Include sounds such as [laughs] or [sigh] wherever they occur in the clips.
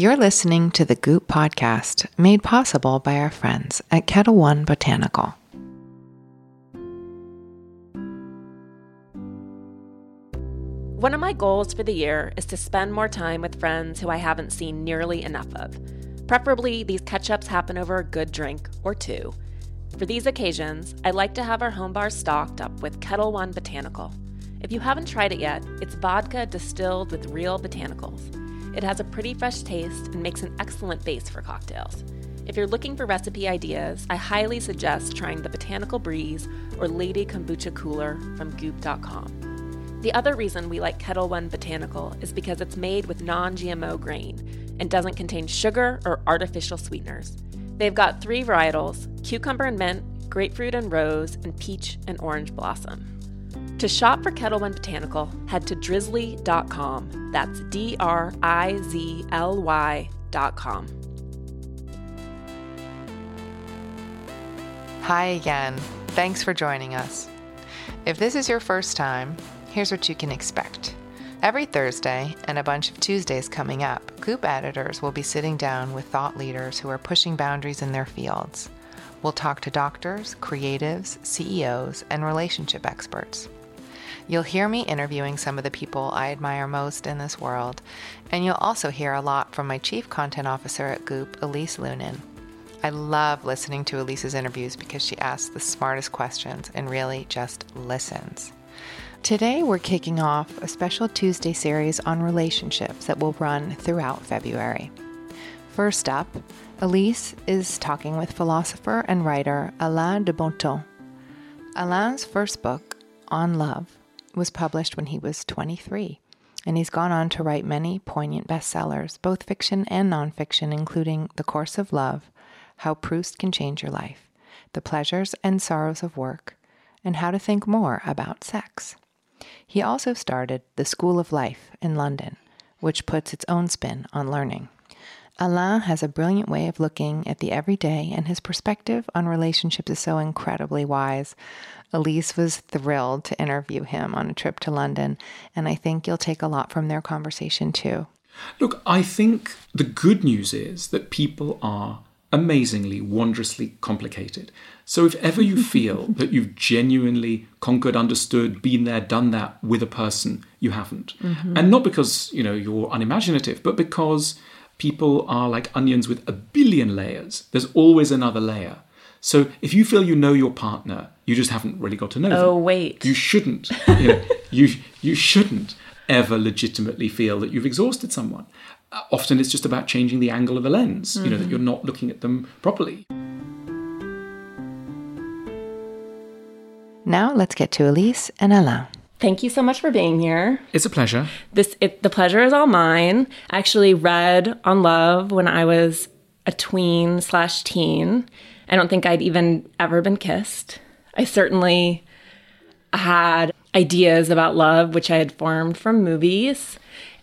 You're listening to the Goop podcast, made possible by our friends at Ketel One Botanical. One of my goals for the year is to spend more time with friends who I haven't seen nearly enough of. Preferably, these catch ups happen over a good drink or two. For these occasions, I like to have our home bar stocked up with Ketel One Botanical. If you haven't tried it yet, it's vodka distilled with real botanicals. It has a pretty fresh taste and makes an excellent base for cocktails. If you're looking for recipe ideas, I highly suggest trying the Botanical Breeze or Lady Kombucha Cooler from Goop.com. The other reason we like Ketel One Botanical is because it's made with non GMO grain and doesn't contain sugar or artificial sweeteners. They've got three varietals cucumber and mint, grapefruit and rose, and peach and orange blossom. To shop for Ketel One Botanical, head to drizly.com. That's D R I Z L Y.com. Hi again. Thanks for joining us. If this is your first time, here's what you can expect. Every Thursday and a bunch of Tuesdays coming up, Goop editors will be sitting down with thought leaders who are pushing boundaries in their fields. We'll talk to doctors, creatives, CEOs, and relationship experts. You'll hear me interviewing some of the people I admire most in this world, and you'll also hear a lot from my chief content officer at Goop, Elise Loehnen. I love listening to Elise's interviews because she asks the smartest questions and really just listens. Today, we're kicking off a special Tuesday series on relationships that will run throughout February. First up, Elise is talking with philosopher and writer Alain de Botton. Alain's first book, On Love, was published when he was 23, and he's gone on to write many poignant bestsellers, both fiction and nonfiction, including The Course of Love, How Proust Can Change Your Life, The Pleasures and Sorrows of Work, and How to Think More About Sex. He also started the School of Life in London, which puts its own spin on learning. Alain has a brilliant way of looking at the everyday, and his perspective on relationships is so incredibly wise. Elise was thrilled to interview him on a trip to London, and I think you'll take a lot from their conversation too. Look, I think the good news is that people are amazingly, wondrously complicated. So if ever you [laughs] feel that you've genuinely conquered, understood, been there, done that with a person, you haven't. Mm-hmm. And not because, you know, you're unimaginative, but because people are like onions with a billion layers. There's always another layer. So if you feel you know your partner, you just haven't really got to know them. oh, them. wait. You shouldn't. [laughs] You, know, you you shouldn't ever legitimately feel that you've exhausted someone. Uh, often it's just about changing the angle of the lens, mm-hmm. you know, that mm-hmm. you're not looking at them properly. Now let's get to Elise and Alain. Thank you so much for being here. It's a pleasure. This it, the pleasure is all mine. I actually read on love when I was a tween slash teen. I don't think I'd even ever been kissed. I certainly had ideas about love, which I had formed from movies.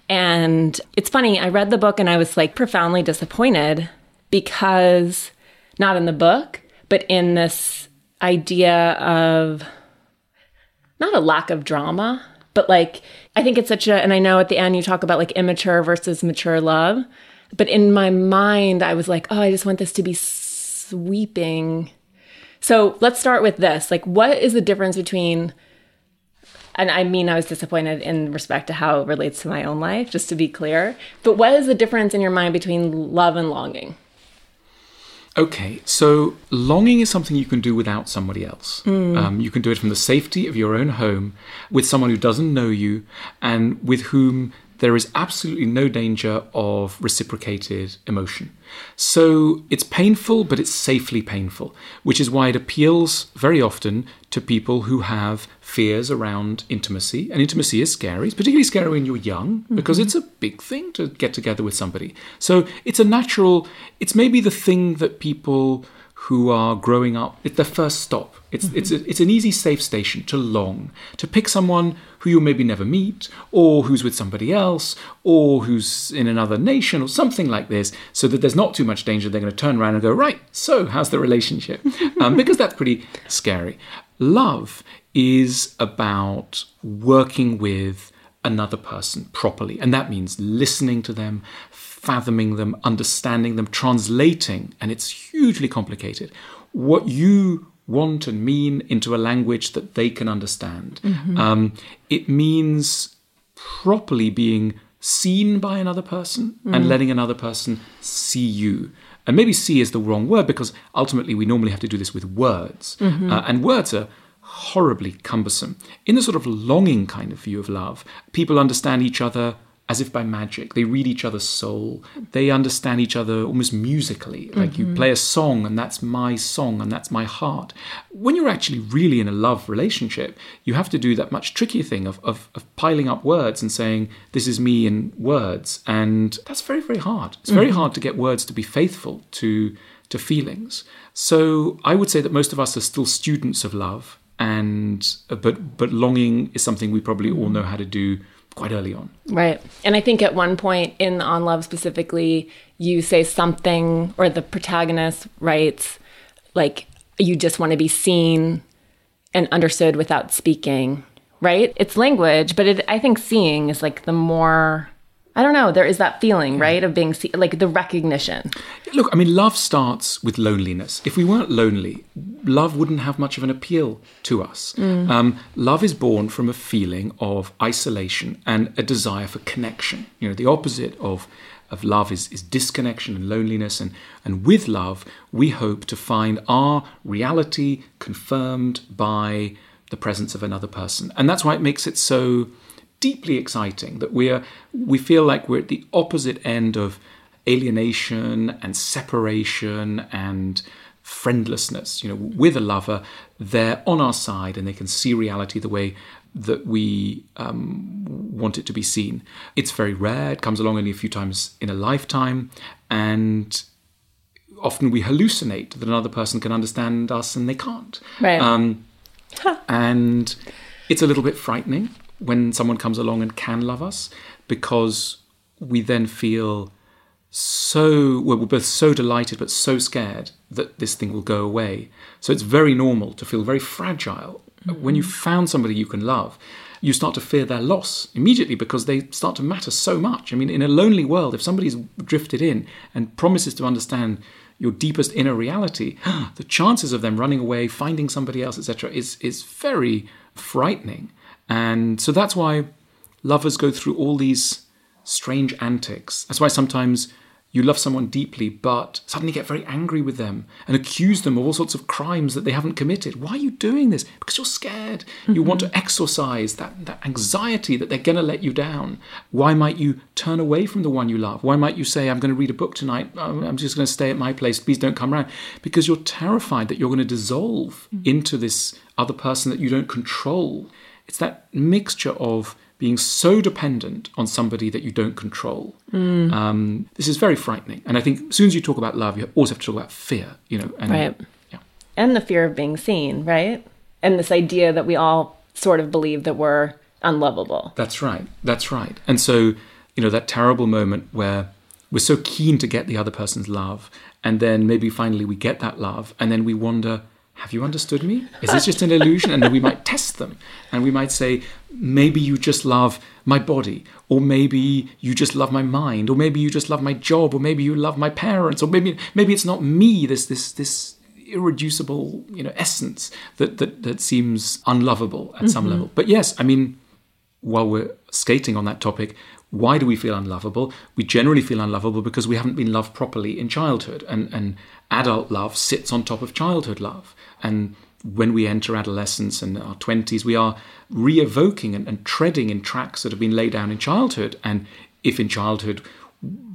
And it's funny, I read the book and I was like profoundly disappointed because not in the book, but in this idea of not a lack of drama, but like I think it's such a and I know at the end you talk about like immature versus mature love, but in my mind I was like, oh, I just want this to be sweeping. So, let's start with this. Like what is the difference between and I mean I was disappointed in respect to how it relates to my own life, just to be clear. But what is the difference in your mind between love and longing? Okay, so longing is something you can do without somebody else. Mm. Um, you can do it from the safety of your own home with someone who doesn't know you and with whom there is absolutely no danger of reciprocated emotion. So it's painful, but it's safely painful, which is why it appeals very often to people who have fears around intimacy. And intimacy is scary. It's particularly scary when you're young because mm-hmm. it's a big thing to get together with somebody. So it's a natural, it's maybe the thing that people who are growing up, it's their first stop. It's, mm-hmm. it's, a, it's an easy, safe station to long, to pick someone who you'll maybe never meet, or who's with somebody else, or who's in another nation, or something like this, so that there's not too much danger. They're going to turn around and go, right, so how's the relationship? [laughs] Um, because that's pretty scary. Love is about working with another person properly. And that means listening to them, fathoming them, understanding them, translating, and it's hugely complicated, what you want and mean into a language that they can understand. Mm-hmm. Um, it means properly being seen by another person mm-hmm. and letting another person see you. And maybe see is the wrong word because ultimately we normally have to do this with words. Mm-hmm. Uh, and words are horribly cumbersome. In the sort of longing kind of view of love, people understand each other as if by magic. They read each other's soul. They understand each other almost musically. Like mm-hmm. you play a song and that's my song and that's my heart. When you're actually really in a love relationship, you have to do that much trickier thing of, of, of piling up words and saying, this is me in words. And that's very, very hard. It's very mm-hmm. hard to get words to be faithful to, to feelings. So I would say that most of us are still students of love. And but but longing is something we probably all know how to do quite early on. Right. And I think at one point in On Love specifically, you say something, or the protagonist writes, like, you just want to be seen and understood without speaking, right? It's language, but it, I think seeing is like the more I don't know. There is that feeling, right, of being see- like the recognition. Look, I mean, love starts with loneliness. If we weren't lonely, love wouldn't have much of an appeal to us. Mm. Um, love is born from a feeling of isolation and a desire for connection. You know, the opposite of of love is, is disconnection and loneliness. And, and with love, we hope to find our reality confirmed by the presence of another person. And that's why it makes it so deeply exciting that we're we feel like we're at the opposite end of alienation and separation and friendlessness. You know, with a lover, they're on our side and they can see reality the way that we um, want it to be seen. It's very rare. It comes along only a few times in a lifetime, and often we hallucinate that another person can understand us and they can't. Right. Um, huh. And it's a little bit frightening when someone comes along and can love us because we then feel so we're both so delighted but so scared that this thing will go away. So it's very normal to feel very fragile. Mm-hmm. When you've found somebody you can love, you start to fear their loss immediately because they start to matter so much. I mean, in a lonely world, if somebody's drifted in and promises to understand your deepest inner reality, [gasps] the chances of them running away, finding somebody else, etc., is is very frightening. And so that's why lovers go through all these strange antics. That's why sometimes you love someone deeply, but suddenly get very angry with them and accuse them of all sorts of crimes that they haven't committed. Why are you doing this? Because you're scared. Mm-hmm. You want to mm-hmm. exorcise that, that anxiety that they're going to let you down. Why might you turn away from the one you love? Why might you say, I'm going to read a book tonight? I'm just going to stay at my place. Please don't come around. Because you're terrified that you're going to dissolve mm-hmm. into this other person that you don't control. It's that mixture of being so dependent on somebody that you don't control. Mm. Um, this is very frightening. And I think as soon as you talk about love, you always have to talk about fear, you know. And, right. Yeah. And the fear of being seen, right? And this idea that we all sort of believe that we're unlovable. That's right. That's right. And so, you know, that terrible moment where we're so keen to get the other person's love, and then maybe finally we get that love, and then we wonder, have you understood me? Is this just an illusion? And then we might test them. And we might say, maybe you just love my body, or maybe you just love my mind, or maybe you just love my job, or maybe you love my parents, or maybe maybe it's not me, this this this irreducible, you know, essence that that, that seems unlovable at mm-hmm. some level. But yes, I mean, while we're skating on that topic, why do we feel unlovable? We generally feel unlovable because we haven't been loved properly in childhood, and, and adult love sits on top of childhood love. And when we enter adolescence and our 20s, we are re evoking and, and treading in tracks that have been laid down in childhood. And if in childhood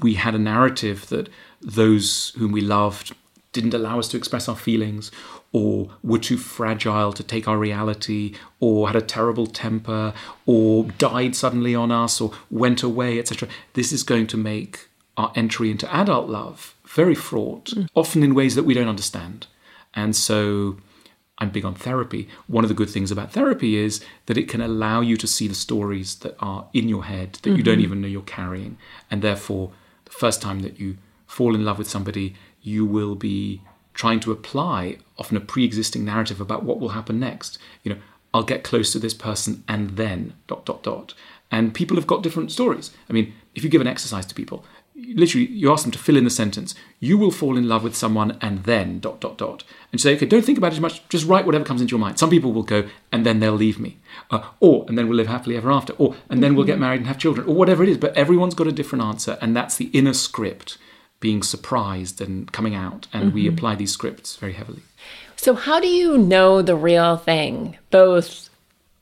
we had a narrative that those whom we loved didn't allow us to express our feelings, or were too fragile to take our reality, or had a terrible temper, or died suddenly on us, or went away, etc. This is going to make our entry into adult love very fraught, mm. often in ways that we don't understand. And so I'm big on therapy. One of the good things about therapy is that it can allow you to see the stories that are in your head that mm-hmm. you don't mm-hmm. even know you're carrying. And therefore, the first time that you fall in love with somebody, you will be trying to apply often a pre-existing narrative about what will happen next. You know, I'll get close to this person and then dot dot dot. And people have got different stories. I mean, if you give an exercise to people, literally you ask them to fill in the sentence. You will fall in love with someone and then dot dot dot. And say okay don't think about it too much. Just write whatever comes into your mind. Some people will go and then they'll leave me. Uh, or and then we'll live happily ever after. Or and then we'll get married and have children. Or whatever it is but everyone's got a different answer and that's the inner script being surprised and coming out and mm-hmm. we apply these scripts very heavily. So how do you know the real thing both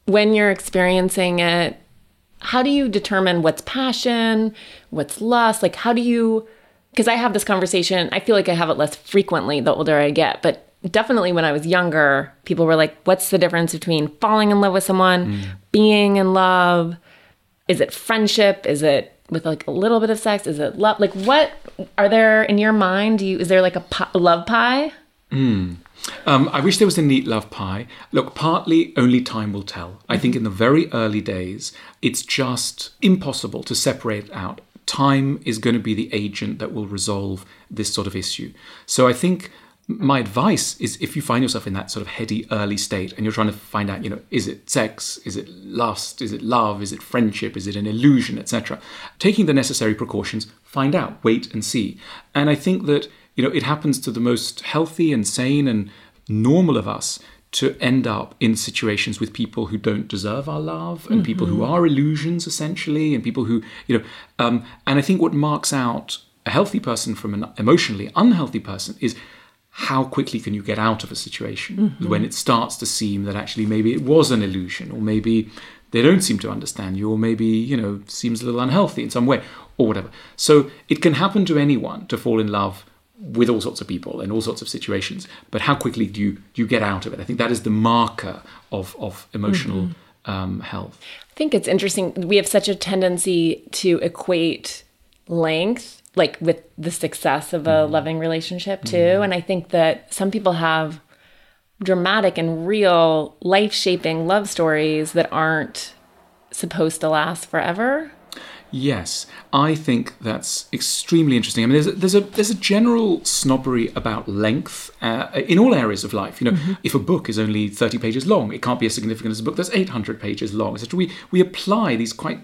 when you're experiencing it how do you determine what's passion, what's lust? Like, how do you, because I have this conversation, I feel like I have it less frequently the older I get, but definitely when I was younger, people were like, what's the difference between falling in love with someone, mm. being in love? Is it friendship? Is it with like a little bit of sex? Is it love? Like, what are there in your mind? Do you, is there like a pi- love pie? Mm. Um, I wish there was a neat love pie. Look, partly only time will tell. I think in the very early days, it's just impossible to separate it out. Time is going to be the agent that will resolve this sort of issue. So I think my advice is if you find yourself in that sort of heady early state and you're trying to find out, you know, is it sex? Is it lust? Is it love? Is it friendship? Is it an illusion, etc.? Taking the necessary precautions, find out, wait and see. And I think that you know, it happens to the most healthy and sane and normal of us to end up in situations with people who don't deserve our love and mm-hmm. people who mm-hmm. are illusions essentially and people who you know um, and i think what marks out a healthy person from an emotionally unhealthy person is how quickly can you get out of a situation mm-hmm. when it starts to seem that actually maybe it was an illusion or maybe they don't seem to understand you or maybe you know seems a little unhealthy in some way or whatever so it can happen to anyone to fall in love with all sorts of people in all sorts of situations. But how quickly do you do you get out of it? I think that is the marker of of emotional mm-hmm. um, health. I think it's interesting. We have such a tendency to equate length like with the success of a mm. loving relationship too, mm. and I think that some people have dramatic and real life shaping love stories that aren't supposed to last forever. Yes, I think that's extremely interesting. I mean, there's a, there's a there's a general snobbery about length uh, in all areas of life. You know, mm-hmm. if a book is only thirty pages long, it can't be as significant as a book that's eight hundred pages long. So we we apply these quite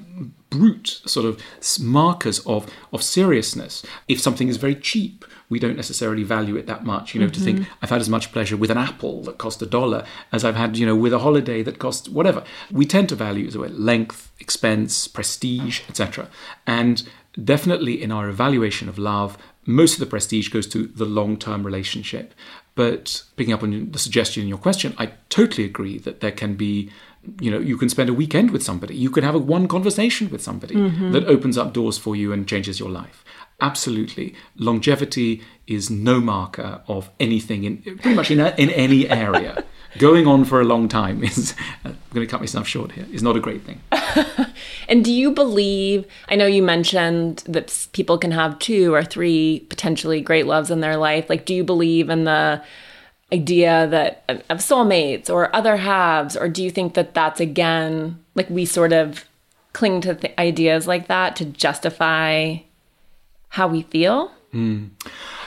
brute sort of markers of of seriousness. If something is very cheap, we don't necessarily value it that much. You know, mm-hmm. to think mm-hmm. I've had as much pleasure with an apple that cost a dollar as I've had, you know, with a holiday that cost whatever. We tend to value the length, expense, prestige, etc. And definitely in our evaluation of love, most of the prestige goes to the long-term relationship. But picking up on the suggestion in your question, I totally agree that there can be you know you can spend a weekend with somebody. You can have a one conversation with somebody mm-hmm. that opens up doors for you and changes your life. Absolutely. Longevity is no marker of anything in pretty much in, in any area. [laughs] Going on for a long time is i'm going to cut myself short here is not a great thing. [laughs] And do you believe i know you mentioned that people can have two or three potentially great loves in their life. Like do you believe in the idea that of soulmates or other halves or do you think that that's again like we sort of cling to th- ideas like that to justify how we feel? Mm.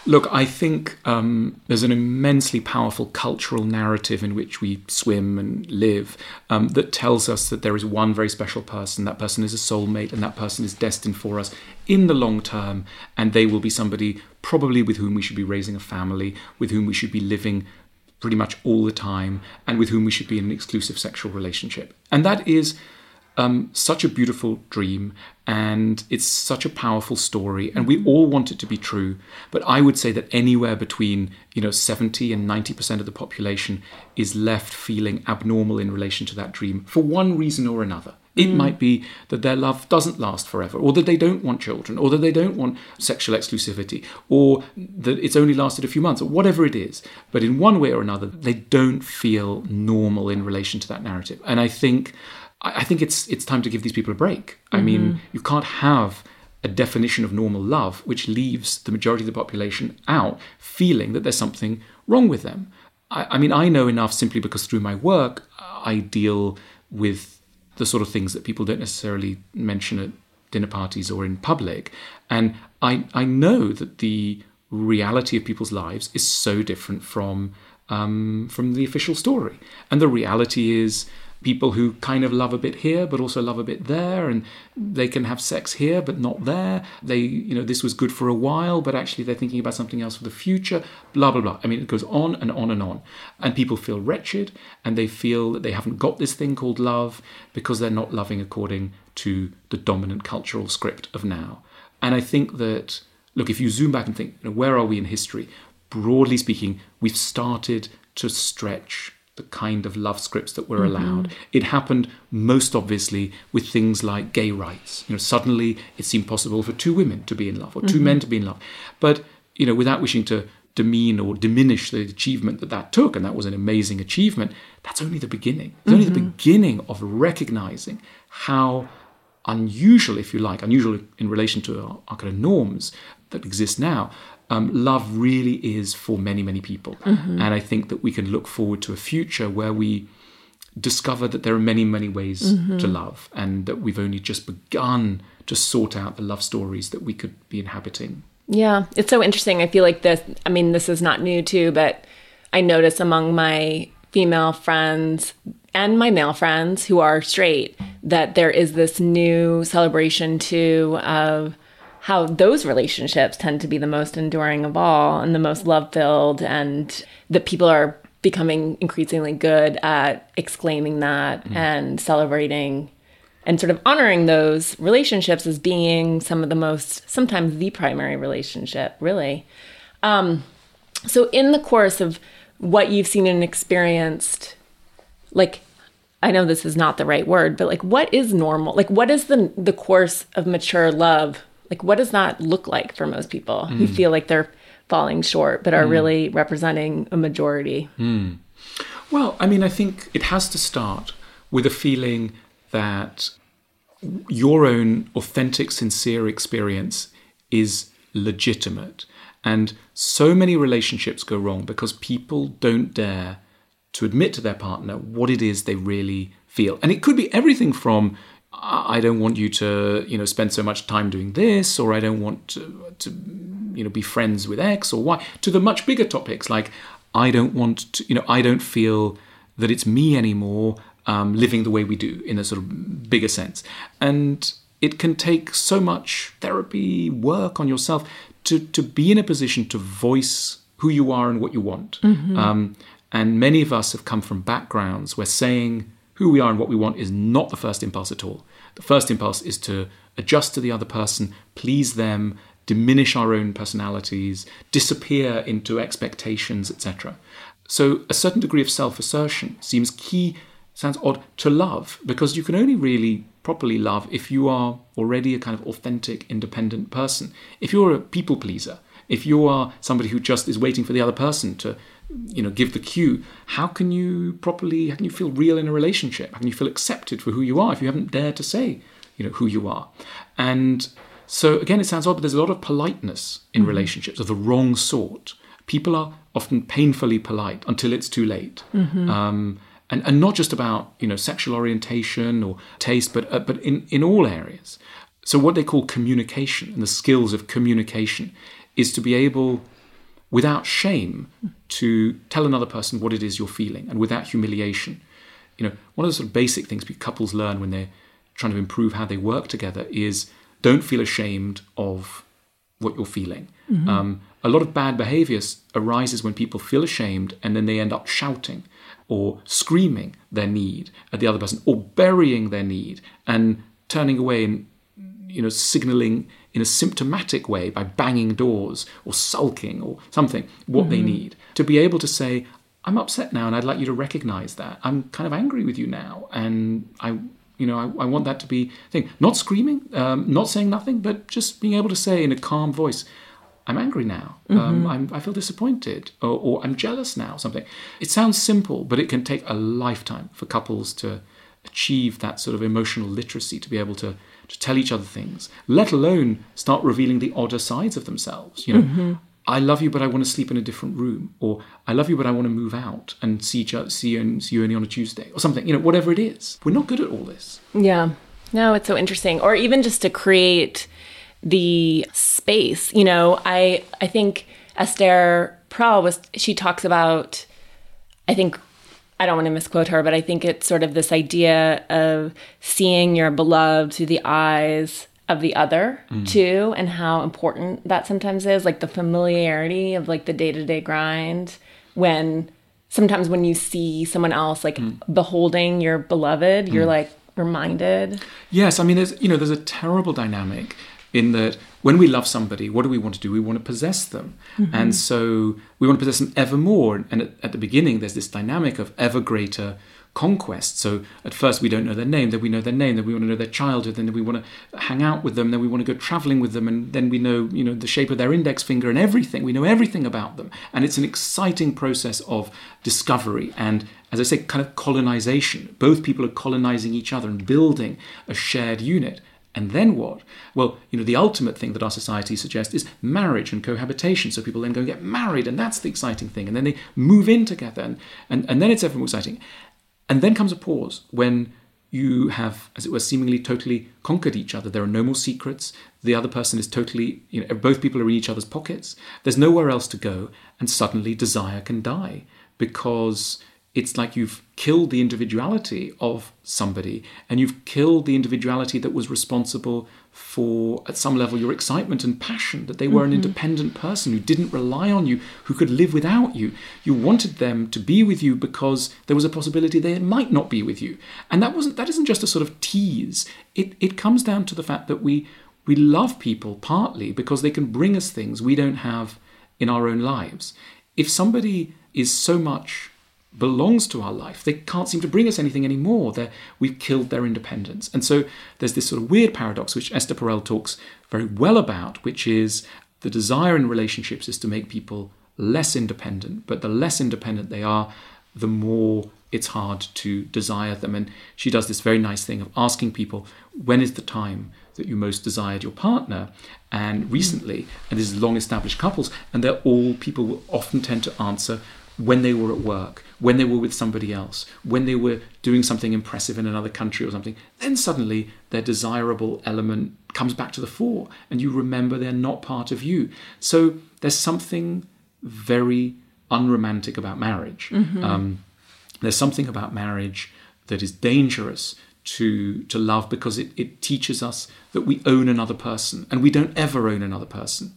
Look, I think um, there's an immensely powerful cultural narrative in which we swim and live um, that tells us that there is one very special person. That person is a soulmate, and that person is destined for us in the long term, and they will be somebody probably with whom we should be raising a family, with whom we should be living pretty much all the time, and with whom we should be in an exclusive sexual relationship. And that is um, such a beautiful dream and it's such a powerful story and we all want it to be true but i would say that anywhere between you know 70 and 90% of the population is left feeling abnormal in relation to that dream for one reason or another it mm. might be that their love doesn't last forever, or that they don't want children, or that they don't want sexual exclusivity, or that it's only lasted a few months, or whatever it is. But in one way or another, they don't feel normal in relation to that narrative. And I think I think it's it's time to give these people a break. Mm-hmm. I mean, mm-hmm. you can't have a definition of normal love which leaves the majority of the population out feeling that there's something wrong with them. I, I mean, I know enough simply because through my work I deal with the sort of things that people don't necessarily mention at dinner parties or in public, and I I know that the reality of people's lives is so different from um, from the official story, and the reality is people who kind of love a bit here but also love a bit there and they can have sex here but not there. They you know this was good for a while but actually they're thinking about something else for the future blah blah blah. I mean it goes on and on and on. And people feel wretched and they feel that they haven't got this thing called love because they're not loving according to the dominant cultural script of now. And i think that look if you zoom back and think you know, where are we in history? Broadly speaking we've started to stretch the kind of love scripts that were allowed. Mm-hmm. It happened most obviously with things like gay rights. You know, suddenly it seemed possible for two women to be in love or 2 mm-hmm. men to be in love. But, you know, without wishing to demean or diminish the achievement that that took, and that was an amazing achievement, that's only the beginning. It's mm-hmm. only the mm-hmm. beginning of recognizing how unusual, if you like, unusual in relation to our, our kind of norms that exist now, um, love really is for many, many people. Mm-hmm. And I think that we can look forward to a future where we discover that there are many, many ways mm-hmm. to love and that we've only just begun to sort out the love stories that we could be inhabiting. Yeah, it's so interesting. I feel like this, I mean, this is not new too, but I notice among my female friends and my male friends who are straight that there is this new celebration too of how those relationships tend to be the most enduring of all and the most love filled, and that people are becoming increasingly good at exclaiming that mm. and celebrating and sort of honoring those relationships as being some of the most, sometimes the primary relationship, really. Um, so, in the course of what you've seen and experienced, like, I know this is not the right word, but like, what is normal? Like, what is the the course of mature love like, what does that look like for most people mm. who feel like they're falling short but are mm. really representing a majority? Mm. Well, I mean, I think it has to start with a feeling that your own authentic, sincere experience is legitimate. And so many relationships go wrong because people don't dare to admit to their partner what it is they really feel. And it could be everything from I don't want you to, you know, spend so much time doing this, or I don't want to, to, you know, be friends with X or Y, to the much bigger topics like I don't want to, you know, I don't feel that it's me anymore um, living the way we do in a sort of bigger sense. And it can take so much therapy, work on yourself to, to be in a position to voice who you are and what you want. Mm-hmm. Um, and many of us have come from backgrounds where saying, who we are and what we want is not the first impulse at all. The first impulse is to adjust to the other person, please them, diminish our own personalities, disappear into expectations, etc. So a certain degree of self assertion seems key, sounds odd, to love, because you can only really properly love if you are already a kind of authentic, independent person. If you're a people pleaser, if you are somebody who just is waiting for the other person to you know give the cue how can you properly how can you feel real in a relationship? How can you feel accepted for who you are if you haven't dared to say you know who you are? And so again it sounds odd but there's a lot of politeness in mm-hmm. relationships of the wrong sort. People are often painfully polite until it's too late. Mm-hmm. um, and, and not just about you know sexual orientation or taste but uh, but in, in all areas. So what they call communication and the skills of communication is to be able without shame to tell another person what it is you're feeling and without humiliation. You know, one of the sort of basic things couples learn when they're trying to improve how they work together is don't feel ashamed of what you're feeling. Mm-hmm. Um, a lot of bad behaviors arises when people feel ashamed and then they end up shouting or screaming their need at the other person or burying their need and turning away and you know signaling in a symptomatic way by banging doors or sulking or something what mm-hmm. they need to be able to say i'm upset now and i'd like you to recognize that i'm kind of angry with you now and i you know i, I want that to be thing not screaming um, not saying nothing but just being able to say in a calm voice i'm angry now um, mm-hmm. i feel disappointed or, or i'm jealous now something it sounds simple but it can take a lifetime for couples to achieve that sort of emotional literacy to be able to to tell each other things, let alone start revealing the odder sides of themselves. You know, mm-hmm. I love you, but I want to sleep in a different room, or I love you, but I want to move out and see see you, and see you only on a Tuesday, or something. You know, whatever it is, we're not good at all this. Yeah, no, it's so interesting. Or even just to create the space. You know, I I think Esther Perel was she talks about, I think I don't want to misquote her, but I think it's sort of this idea of seeing your beloved through the eyes of the other mm. too, and how important that sometimes is, like the familiarity of like the day to day grind. When sometimes when you see someone else like mm. beholding your beloved, mm. you're like reminded. Yes, I mean, there's you know, there's a terrible dynamic in that when we love somebody, what do we want to do? We want to possess them. Mm-hmm. And so we want to possess them ever more. And at, at, the beginning, there's this dynamic of ever greater conquest. So at first, we don't know their name, then we know their name, then we want to know their childhood, then we want to hang out with them, then we want to go traveling with them, and then we know, you know, the shape of their index finger and everything. We know everything about them. And it's an exciting process of discovery and as I say, kind of colonization. Both people are colonizing each other and building a shared unit. And then what? Well, you know, the ultimate thing that our society suggests is marriage and cohabitation. So people then go and get married, and that's the exciting thing. And then they move in together, and, and, and then it's ever more exciting. And then comes a pause when you have, as it were, seemingly totally conquered each other. There are no more secrets. The other person is totally, you know, both people are in each other's pockets. There's nowhere else to go, and suddenly desire can die because it's like you've killed the individuality of somebody and you've killed the individuality that was responsible for at some level your excitement and passion that they were mm-hmm. an independent person who didn't rely on you who could live without you. You wanted them to be with you because there was a possibility they might not be with you. And that wasn't that isn't just a sort of tease. It it comes down to the fact that we we love people partly because they can bring us things we don't have in our own lives. If somebody is so much belongs to our life. They can't seem to bring us anything anymore. They're, we've killed their independence. And so there's this sort of weird paradox, which Esther Perel talks very well about, which is the desire in relationships is to make people less independent. But the less independent they are, the more it's hard to desire them. And she does this very nice thing of asking people, when is the time that you most desired your partner? And recently, and this is long established couples, and they're all people will often tend to answer when they were at work, when they were with somebody else, when they were doing something impressive in another country or something, then suddenly their desirable element comes back to the fore and you remember they're not part of you. So there's something very unromantic about marriage. Mm-hmm. Um, there's something about marriage that is dangerous to to love because it, it teaches us that we own another person and we don't ever own another person.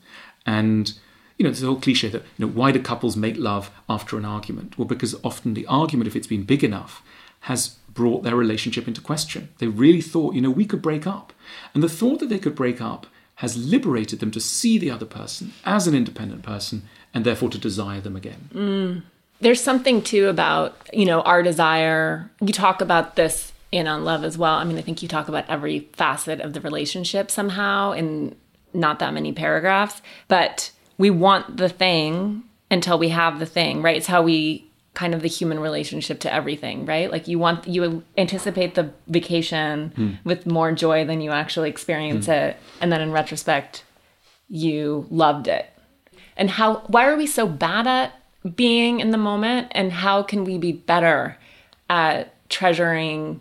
And you know, a whole cliche that, you know, why do couples make love after an argument? Well, because often the argument, if it's been big enough, has brought their relationship into question. They really thought, you know, we could break up. And the thought that they could break up has liberated them to see the other person as an independent person and therefore to desire them again. Mm. There's something too about, you know, our desire. You talk about this in On Love as well. I mean, I think you talk about every facet of the relationship somehow in not that many paragraphs, but we want the thing until we have the thing, right? It's how we kind of the human relationship to everything, right? Like you want you anticipate the vacation mm. with more joy than you actually experience mm. it, and then in retrospect, you loved it. And how why are we so bad at being in the moment and how can we be better at treasuring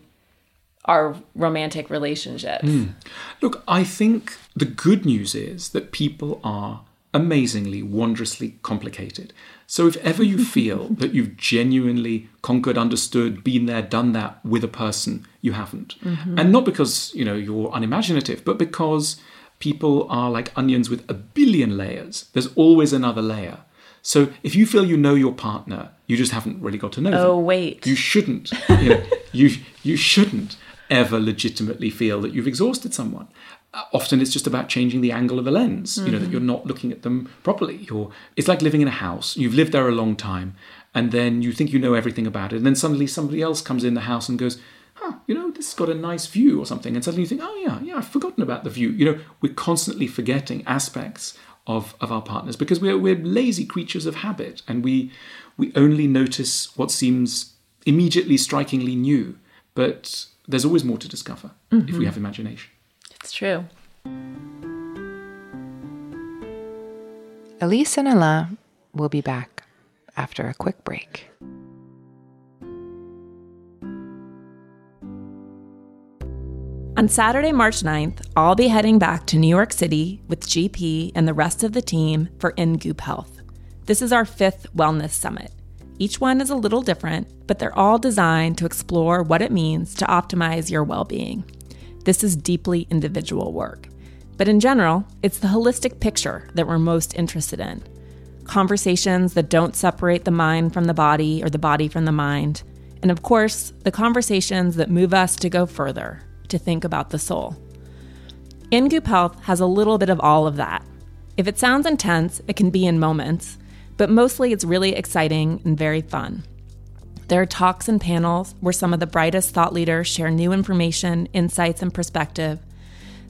our romantic relationships? Mm. Look, I think the good news is that people are amazingly, wondrously complicated. So if ever you feel [laughs] that you've genuinely conquered, understood, been there, done that with a person, you haven't. Mm-hmm. And not because, you know, you're unimaginative, but because people are like onions with a billion layers. There's always another layer. So if you feel you know your partner, you just haven't really got to know oh, them. Oh wait. You shouldn't. You, know, [laughs] you you shouldn't ever legitimately feel that you've exhausted someone. Often it's just about changing the angle of the lens you know that mm-hmm. you're not looking at them properly you're it's like living in a house you've lived there a long time and then you think you know everything about it and then suddenly somebody else comes in the house and goes huh you know this has got a nice view or something and suddenly you think oh yeah yeah i've forgotten about the view you know we're constantly forgetting aspects of of our partners because we're we're lazy creatures of habit and we we only notice what seems immediately strikingly new but there's always more to discover mm-hmm. if we mm-hmm. have imagination it's true. Elise and Alain will be back after a quick break. On Saturday, March 9th, I'll be heading back to New York City with GP and the rest of the team for In Goop Health. This is our fifth wellness summit. Each one is a little different, but they're all designed to explore what it means to optimize your well being. This is deeply individual work. But in general, it's the holistic picture that we're most interested in. Conversations that don't separate the mind from the body or the body from the mind. And of course, the conversations that move us to go further, to think about the soul. In Goop Health has a little bit of all of that. If it sounds intense, it can be in moments, but mostly it's really exciting and very fun. There are talks and panels where some of the brightest thought leaders share new information, insights, and perspective.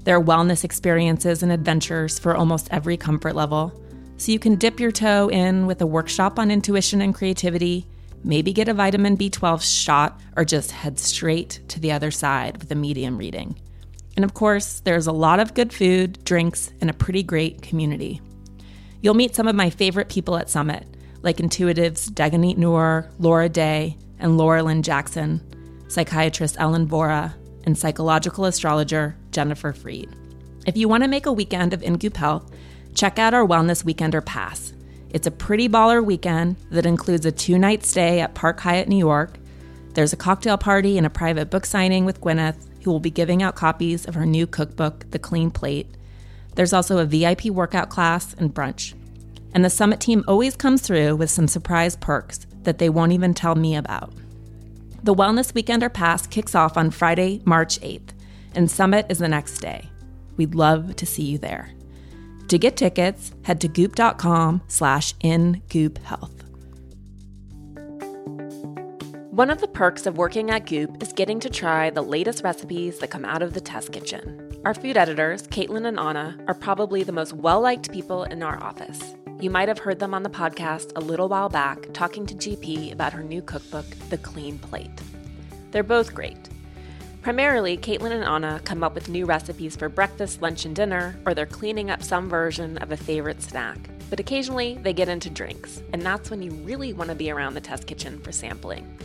There are wellness experiences and adventures for almost every comfort level. So you can dip your toe in with a workshop on intuition and creativity, maybe get a vitamin B12 shot, or just head straight to the other side with a medium reading. And of course, there's a lot of good food, drinks, and a pretty great community. You'll meet some of my favorite people at Summit, like intuitives Daganit Noor, Laura Day, and Laura Lynne Jackson, psychiatrist Ellen Vora, and psychological astrologer Jennifer Freed. If you want to make a weekend of In Goop Health, check out our Wellness Weekender Pass. It's a pretty baller weekend that includes a two night stay at Park Hyatt, New York. There's a cocktail party and a private book signing with Gwyneth, who will be giving out copies of her new cookbook, The Clean Plate. There's also a VIP workout class and brunch. And the Summit team always comes through with some surprise perks that they won't even tell me about. The Wellness Weekender Pass kicks off on Friday, March 8th, and Summit is the next day. We'd love to see you there. To get tickets, head to goop.com slash ingoophealth. One of the perks of working at Goop is getting to try the latest recipes that come out of the test kitchen. Our food editors, Caitlin and Anna, are probably the most well liked people in our office. You might have heard them on the podcast a little while back talking to GP about her new cookbook, The Clean Plate. They're both great. Primarily, Caitlin and Anna come up with new recipes for breakfast, lunch, and dinner, or they're cleaning up some version of a favorite snack. But occasionally, they get into drinks, and that's when you really want to be around the test kitchen for sampling.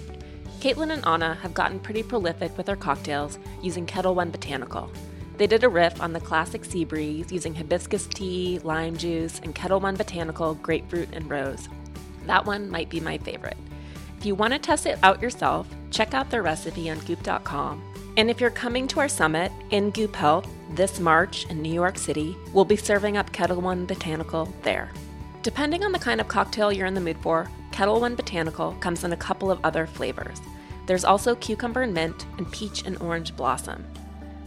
Caitlin and Anna have gotten pretty prolific with their cocktails using Ketel One Botanical. They did a riff on the classic sea breeze using hibiscus tea, lime juice, and Ketel One Botanical grapefruit and rose. That one might be my favorite. If you want to test it out yourself, check out their recipe on goop.com and if you're coming to our summit in Goop Health this March in New York City, we'll be serving up Ketel One Botanical there. Depending on the kind of cocktail you're in the mood for, Ketel One Botanical comes in a couple of other flavors. There's also cucumber and mint and peach and orange blossom.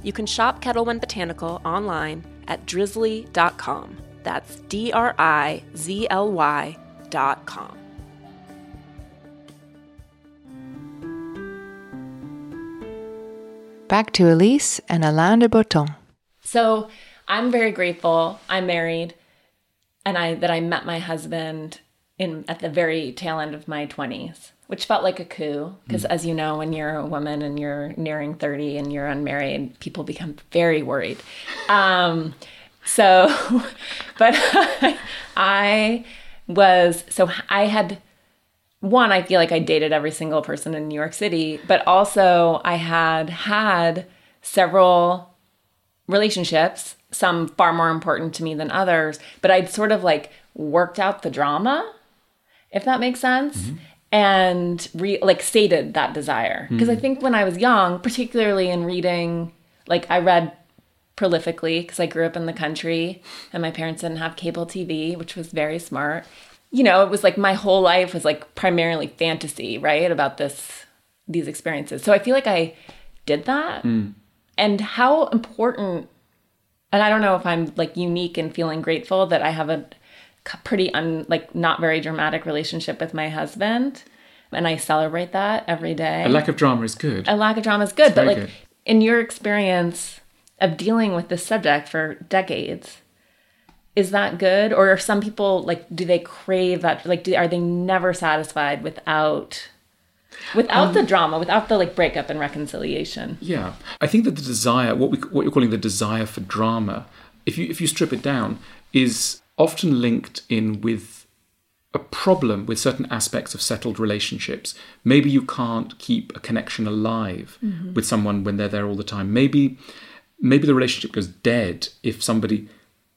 You can shop Ketel One Botanical online at drizly.com. That's D R I Z L Y.com. Back to Elise and Alain de Botton. So I'm very grateful. I'm married, and I that I met my husband in at the very tail end of my 20s, which felt like a coup. Because as you know, when you're a woman and you're nearing 30 and you're unmarried, people become very worried. Um, so, [laughs] but [laughs] I was so I had one, I feel like I dated every single person in New York City, but also I had had several relationships, some far more important to me than others, but I'd sort of like worked out the drama, if that makes sense. Mm-hmm. And re- like stated that desire. Because mm-hmm. I think when I was young, particularly in reading, like I read prolifically because I grew up in the country and my parents didn't have cable TV, which was very smart you know, it was like my whole life was like primarily fantasy, right? About this these experiences. So I feel like I did that. Mm. And how important and I don't know if I'm like unique in feeling grateful that I have a pretty un like not very dramatic relationship with my husband and I celebrate that every day. A lack of drama is good. A lack of drama is good, it's but like good. in your experience of dealing with this subject for decades, is that good or are some people like do they crave that like do, are they never satisfied without without um, the drama without the like breakup and reconciliation yeah i think that the desire what we what you're calling the desire for drama if you if you strip it down is often linked in with a problem with certain aspects of settled relationships maybe you can't keep a connection alive mm-hmm. with someone when they're there all the time maybe maybe the relationship goes dead if somebody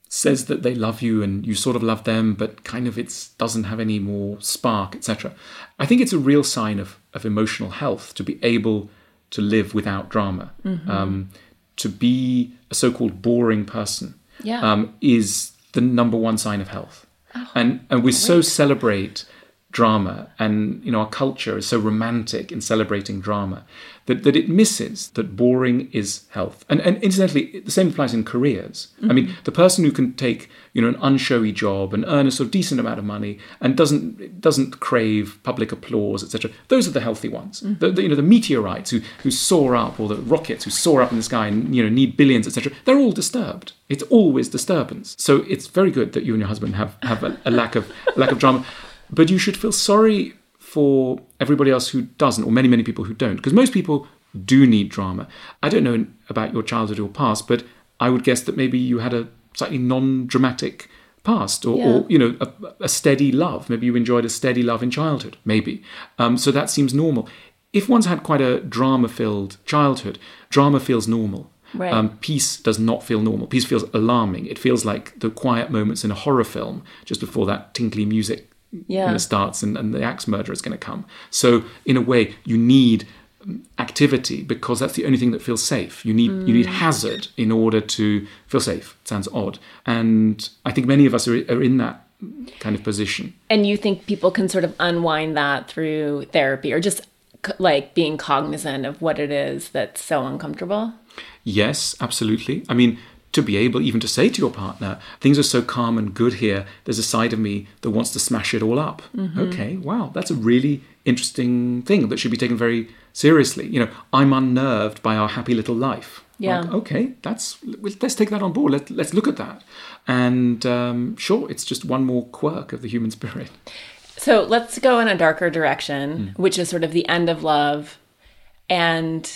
says that they love you and you sort of love them, but kind of it doesn't have any more spark, etc. I think it's a real sign of, of emotional health to be able to live without drama. Mm-hmm. Um, to be a so called boring person Yeah. um, is the number one sign of health. Oh, and and we so celebrate drama and you know our culture is so romantic in celebrating drama that, that it misses that boring is health. And and incidentally the same applies in careers. I Mm-hmm. mean the person who can take you know an unshowy job and earn a sort of decent amount of money and doesn't doesn't crave public applause etc those are the healthy ones. Mm-hmm. the, the, you know the meteorites who who soar up or the rockets who soar up in the sky and you know need billions etc they're all disturbed. It's always disturbance. So it's very good that you and your husband have have a, a lack of lack of drama but you should feel sorry for everybody else who doesn't, or many, many people who don't, because most people do need drama. I don't know about your childhood or past, but I would guess that maybe you had a slightly non-dramatic past, or, Yeah. or you know, a, a steady love. Maybe you enjoyed a steady love in childhood, maybe. Um, so that seems normal. If one's had quite a drama-filled childhood, drama feels normal. Right. Um, peace does not feel normal. Peace feels alarming. It feels like the quiet moments in a horror film just before that tinkly music Yeah. you know, starts and, and the axe murderer is going to come. So in a way, you need um, activity because that's the only thing that feels safe. You need you need hazard in order to feel safe. It sounds odd, and I think many of us are, are in that kind of position. And you think people can sort of unwind that through therapy or just c- like being cognizant of what it is that's so uncomfortable? Yes, absolutely. I mean, to be able even to say to your partner, things are so calm and good here, there's a side of me that wants to smash it all up. Okay, wow, that's a really interesting thing that should be taken very seriously. You know, I'm unnerved by our happy little life. Yeah. Like, okay, that's let's take that on board. Let, let's look at that. And um, sure, it's just one more quirk of the human spirit. So let's go in a darker direction, which is sort of the end of love. And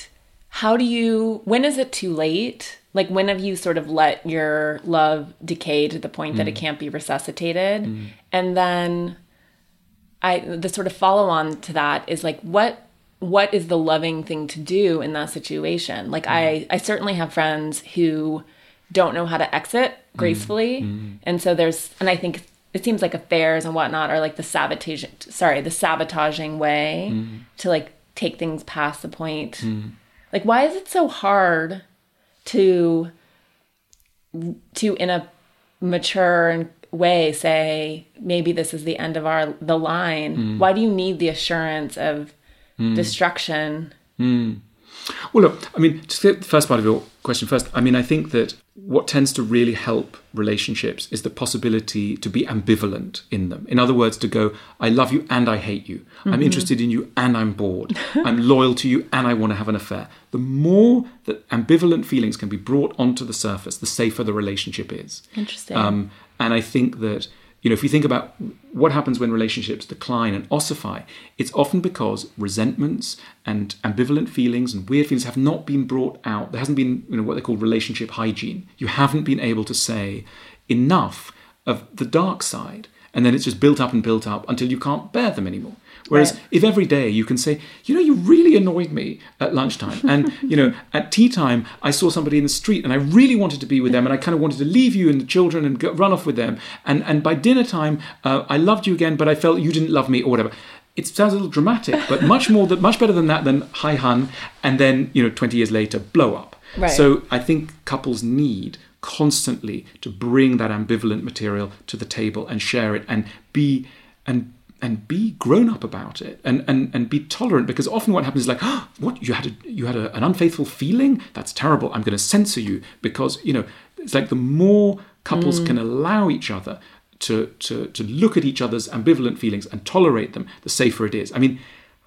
how do you, when is it too late? Like, when have you sort of let your love decay to the point that it mm. can't be resuscitated? Mm. And then I, the sort of follow on to that is like, what, what is the loving thing to do in that situation? Like, I, mm. I certainly have friends who don't know how to exit gracefully. And so there's, and I think it seems like affairs and whatnot are like the sabotage, sorry, the sabotaging way to like take things past the point. Like, why is it so hard to, to in a mature way say maybe this is the end of our the line? Hmm. Why do you need the assurance of hmm. destruction? Hmm. Well, look, I mean, get the first part of your question first, I mean, I think that what tends to really help relationships is the possibility to be ambivalent in them. In other words, to go, I love you and I hate you. I'm interested in you and I'm bored. I'm loyal to you and I want to have an affair. The more that ambivalent feelings can be brought onto the surface, the safer the relationship is. Interesting. Um, and I think that, you know, if you think about what happens when relationships decline and ossify, it's often because resentments and ambivalent feelings and weird feelings have not been brought out. There hasn't been, you know, what they call relationship hygiene. You haven't been able to say enough of the dark side. And then it's just built up and built up until you can't bear them anymore. Whereas Right. if every day you can say, you know, you really annoyed me at lunchtime, and you know, [laughs] at tea time I saw somebody in the street and I really wanted to be with them, and I kind of wanted to leave you and the children and go, run off with them, and and by dinner time uh, I loved you again, but I felt you didn't love me or whatever. It sounds a little dramatic, but much more that much better than that than hi hun, and then you know, twenty years later blow up. Right. So I think couples need constantly to bring that ambivalent material to the table and share it and be and and be grown up about it and and, and be tolerant because often what happens is like oh, [gasps] what you had a, you had a, an unfaithful feeling? That's terrible. I'm going to censor you because you know it's like the more couples can mm. allow each other to, to to look at each other's ambivalent feelings and tolerate them the safer it is. I mean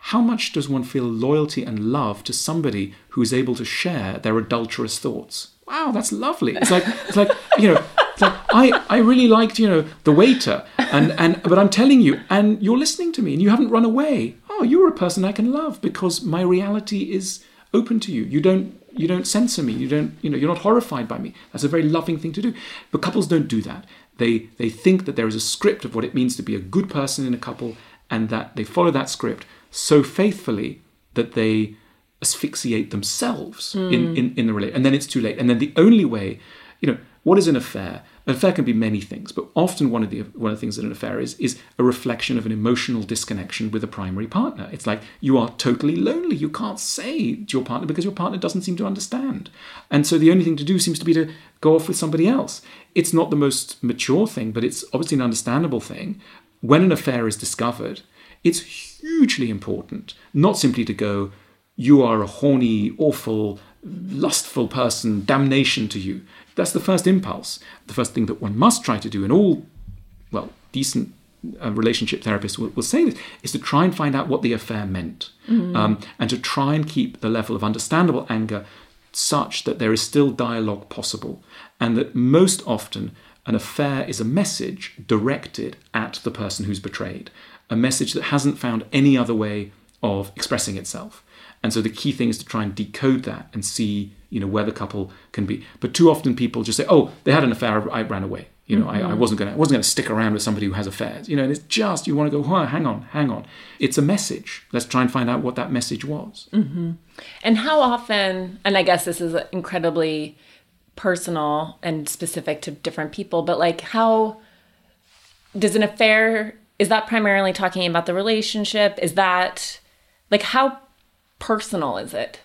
how much does one feel loyalty and love to somebody who is able to share their adulterous thoughts? Wow, that's lovely. It's like it's like you know, like I I really liked you know the waiter and and but I'm telling you and you're listening to me and you haven't run away. Oh, you're a person I can love because my reality is open to you. You don't you don't censor me. You don't you know you're not horrified by me. That's a very loving thing to do. But couples don't do that. They they think that there is a script of what it means to be a good person in a couple and that they follow that script so faithfully that they asphyxiate themselves hmm. in, in, in the relationship. And then it's too late. And then the only way, you know, what is an affair? An affair can be many things, but often one of the one of the things that an affair is is a reflection of an emotional disconnection with a primary partner. It's like you are totally lonely. You can't say to your partner because your partner doesn't seem to understand. And so the only thing to do seems to be to go off with somebody else. It's not the most mature thing, but it's obviously an understandable thing. When an affair is discovered, it's hugely important not simply to go, you are a horny, awful, lustful person, damnation to you. That's the first impulse. The first thing that one must try to do, and all, well, decent uh, relationship therapists will, will, say this, is to try and find out what the affair meant. Mm-hmm. Um, and to try and keep the level of understandable anger such that there is still dialogue possible. And that most often, an affair is a message directed at the person who's betrayed, a message that hasn't found any other way of expressing itself. And so the key thing is to try and decode that and see, you know, where the couple can be. But too often people just say, "Oh, they had an affair. I ran away." You know, mm-hmm. I, I, wasn't gonna, I wasn't gonna stick around with somebody who has affairs. You know, and it's just you want to go, oh, hang on, hang on. It's a message. Let's try and find out what that message was. Mm-hmm. And how often? And I guess this is incredibly personal and specific to different people. But like, how does an affair? Is that primarily talking about the relationship? Is that like how personal is it?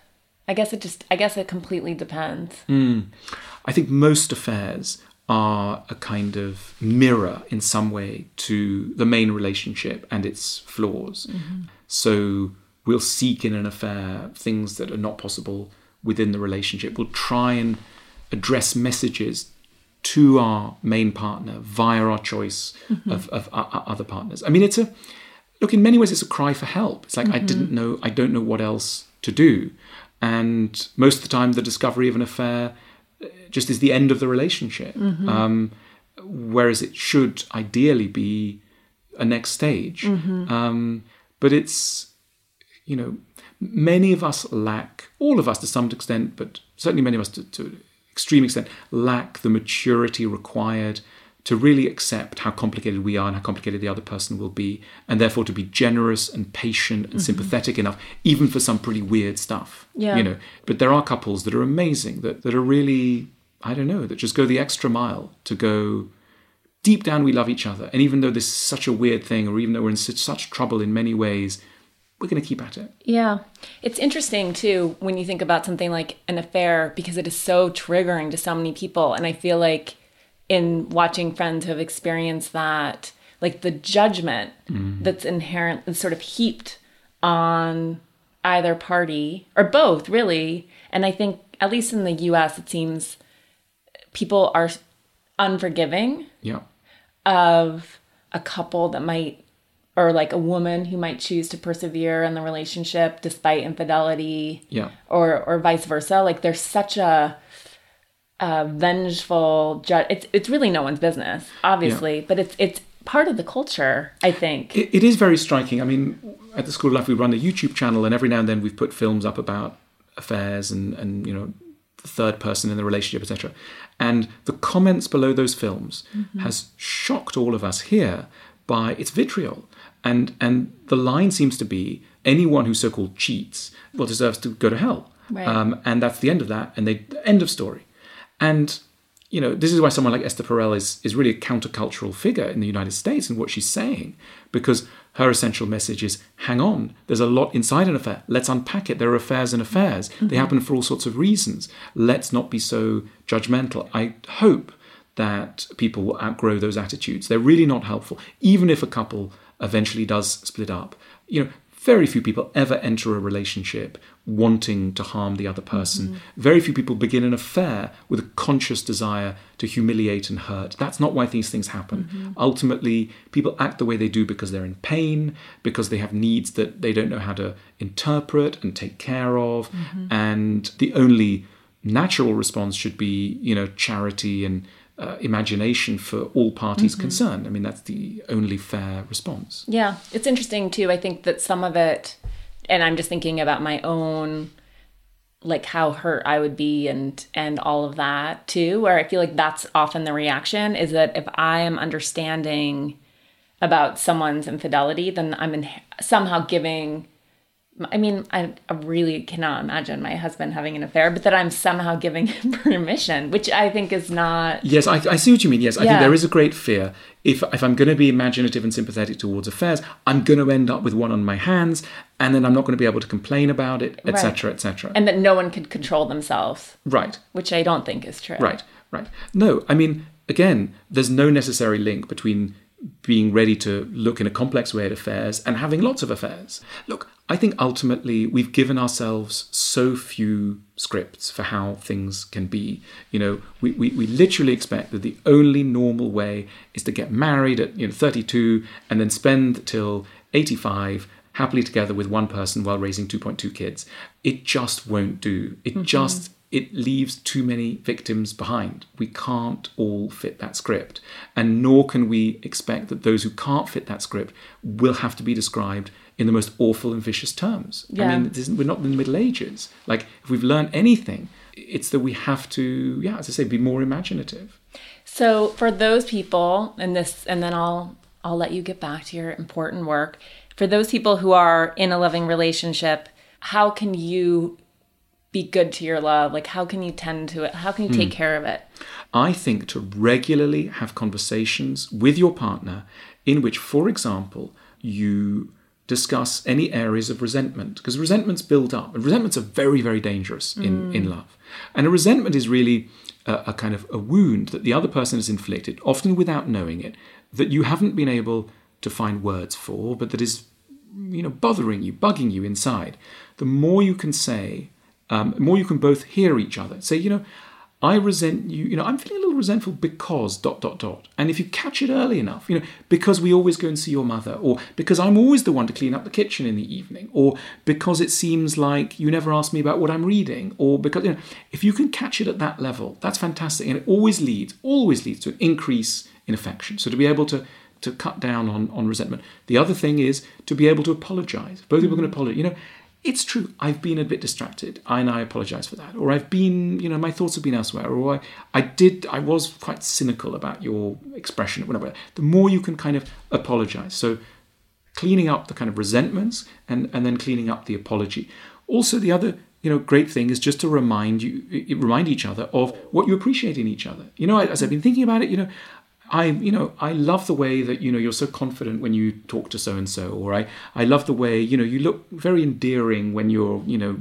I guess it just I guess it completely depends. Mm. I think most affairs are a kind of mirror in some way to the main relationship and its flaws. Mm-hmm. So we'll seek in an affair things that are not possible within the relationship. We'll try and address messages to our main partner via our choice mm-hmm. of, of, other partners. I mean, it's a look, in many ways, it's a cry for help. It's like, mm-hmm. I didn't know, I don't know what else to do. And most of the time, the discovery of an affair uh, just is the end of the relationship. Mm-hmm. Um, whereas it should ideally be a next stage. Mm-hmm. Um, but it's, you know, many of us lack, all of us to some extent, but certainly many of us to, to extreme extent, lack the maturity required to really accept how complicated we are and how complicated the other person will be, and therefore to be generous and patient and mm-hmm. sympathetic enough, even for some pretty weird stuff. Yeah. You know, but there are couples that are amazing, that, that are really, I don't know, that just go the extra mile to go deep down we love each other. And even though this is such a weird thing, or even though we're in such, such trouble in many ways, we're going to keep at it. Yeah. It's interesting too when you think about something like an affair because it is so triggering to so many people. And I feel like in watching friends who have experienced that, like the judgment mm. that's inherent, that's sort of heaped on either party or both, really. And I think, at least in the US, it seems people are unforgiving yeah. of a couple that might, or like a woman who might choose to persevere in the relationship despite infidelity, yeah, or or vice versa. Like there's such a uh, vengeful judge. It's it's really no one's business, obviously, yeah. but it's it's part of the culture. I think it, it is very striking. I mean, at the School of Life, we run a YouTube channel, and every now and then we've put films up about affairs and and you know the third person in the relationship, etc. And the comments below those films mm-hmm. has shocked all of us here by its vitriol. And and the line seems to be anyone who so-called cheats well deserves to go to hell. Right. Um, and that's the end of that. And they end of story. And you know, this is why someone like Esther Perel is, is really a countercultural figure in the United States and what she's saying, because her essential message is hang on, there's a lot inside an affair. Let's unpack it. There are affairs and affairs. Mm-hmm. They happen for all sorts of reasons. Let's not be so judgmental. I hope that people will outgrow those attitudes. They're really not helpful, even if a couple eventually does split up. You know, very few people ever enter a relationship wanting to harm the other person. Mm-hmm. Very few people begin an affair with a conscious desire to humiliate and hurt. That's not why these things happen. Mm-hmm. Ultimately, people act the way they do because they're in pain, because they have needs that they don't know how to interpret and take care of. Mm-hmm. And the only natural response should be, you know, charity and uh, imagination for all parties mm-hmm. concerned. I mean, that's the only fair response. Yeah, it's interesting too. I think that some of it, and I'm just thinking about my own, like how hurt I would be, and and all of that too. Where I feel like that's often the reaction is that if I am understanding about someone's infidelity, then I'm in, somehow giving I mean, I, I really cannot imagine my husband having an affair, but that I'm somehow giving [laughs] him permission, which I think is not. Yes, I, I see what you mean. Yes, I Yeah. think there is a great fear. If, if I'm going to be imaginative and sympathetic towards affairs, I'm going to end up with one on my hands, and then I'm not going to be able to complain about it, etc., etc. And that no one could control themselves, Right, which I don't think is true. right, right. No, I mean, again, there's no necessary link between being ready to look in a complex way at affairs and having lots of affairs. Look, I think ultimately we've given ourselves so few scripts for how things can be. You know, we, we, we literally expect that the only normal way is to get married at you know 32 and then spend till 85 happily together with one person while raising 2.2 kids. It just won't do. It mm-hmm. just it leaves too many victims behind. We can't all fit that script. And nor can we expect that those who can't fit that script will have to be described in the most awful and vicious terms. I mean, we're not in the Middle Ages. Like, if we've learned anything, it's that we have to, yeah, as I say, be more imaginative. So for those people, and this, and then I'll I'll let you get back to your important work. For those people who are in a loving relationship, how can you be good to your love? Like how can you tend to it? How can you take hmm. care of it? I think to regularly have conversations with your partner in which, for example, you discuss any areas of resentment, because resentments build up, and resentments are very, very dangerous in, hmm. in love. And a resentment is really a, a kind of a wound that the other person has inflicted, often without knowing it, that you haven't been able to find words for, but that is you know, bothering you, bugging you inside, the more you can say, um, more you can both hear each other. Say, you know, I resent you, you know, I'm feeling a little resentful because dot dot dot. And if you catch it early enough, you know, because we always go and see your mother, or because I'm always the one to clean up the kitchen in the evening, or because it seems like you never ask me about what I'm reading, or because you know, if you can catch it at that level, that's fantastic. And it always leads, always leads to an increase in affection. So to be able to to cut down on, on resentment. The other thing is to be able to apologize. Both people can apologize. You know, it's true, I've been a bit distracted and I apologize for that. Or I've been, you know, my thoughts have been elsewhere. Or I, I did, I was quite cynical about your expression or whatever. The more you can kind of apologize. So cleaning up the kind of resentments and, and then cleaning up the apology. Also, the other you know great thing is just to remind you remind each other of what you appreciate in each other. You know, as I've been thinking about it, you know, I you know I love the way that you know you're so confident when you talk to so and so, or I I love the way you know you look very endearing when you're you know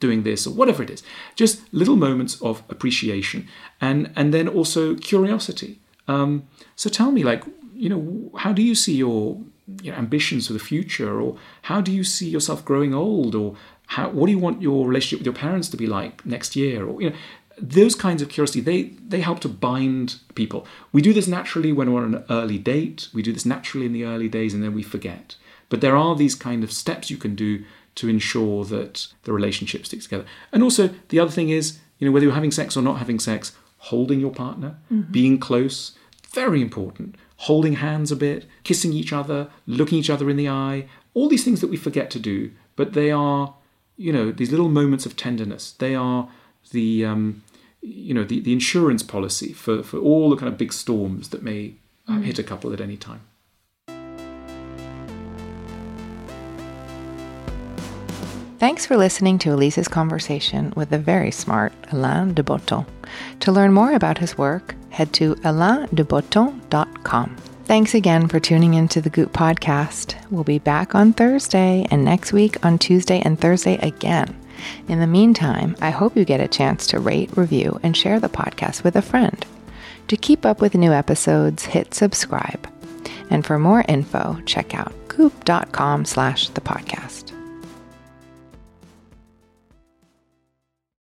doing this or whatever it is. Just little moments of appreciation and and then also curiosity. Um, so tell me, like you know, how do you see your ambitions for the future, or how do you see yourself growing old, or how what do you want your relationship with your parents to be like next year, or you know those kinds of curiosity they they help to bind people. We do this naturally when we're on an early date. We do this naturally in the early days and then we forget. But there are these kind of steps you can do to ensure that the relationship sticks together. And also the other thing is you know whether you're having sex or not having sex holding your partner being close very important. Holding hands a bit kissing each other looking each other in the eye all these things that we forget to do but they are you know these little moments of tenderness. They are the um, you know the, the insurance policy for, for all the kind of big storms that may uh, hit a couple at any time. Thanks for listening to Elise's conversation with the very smart Alain de Botton. To learn more about his work, head to alaindebotton.com. Thanks again for tuning into the Goop podcast. We'll be back on Thursday and next week on Tuesday and Thursday again. In the meantime, I hope you get a chance to rate, review, and share the podcast with a friend. To keep up with new episodes, hit subscribe. And for more info, check out goop.com slash the podcast.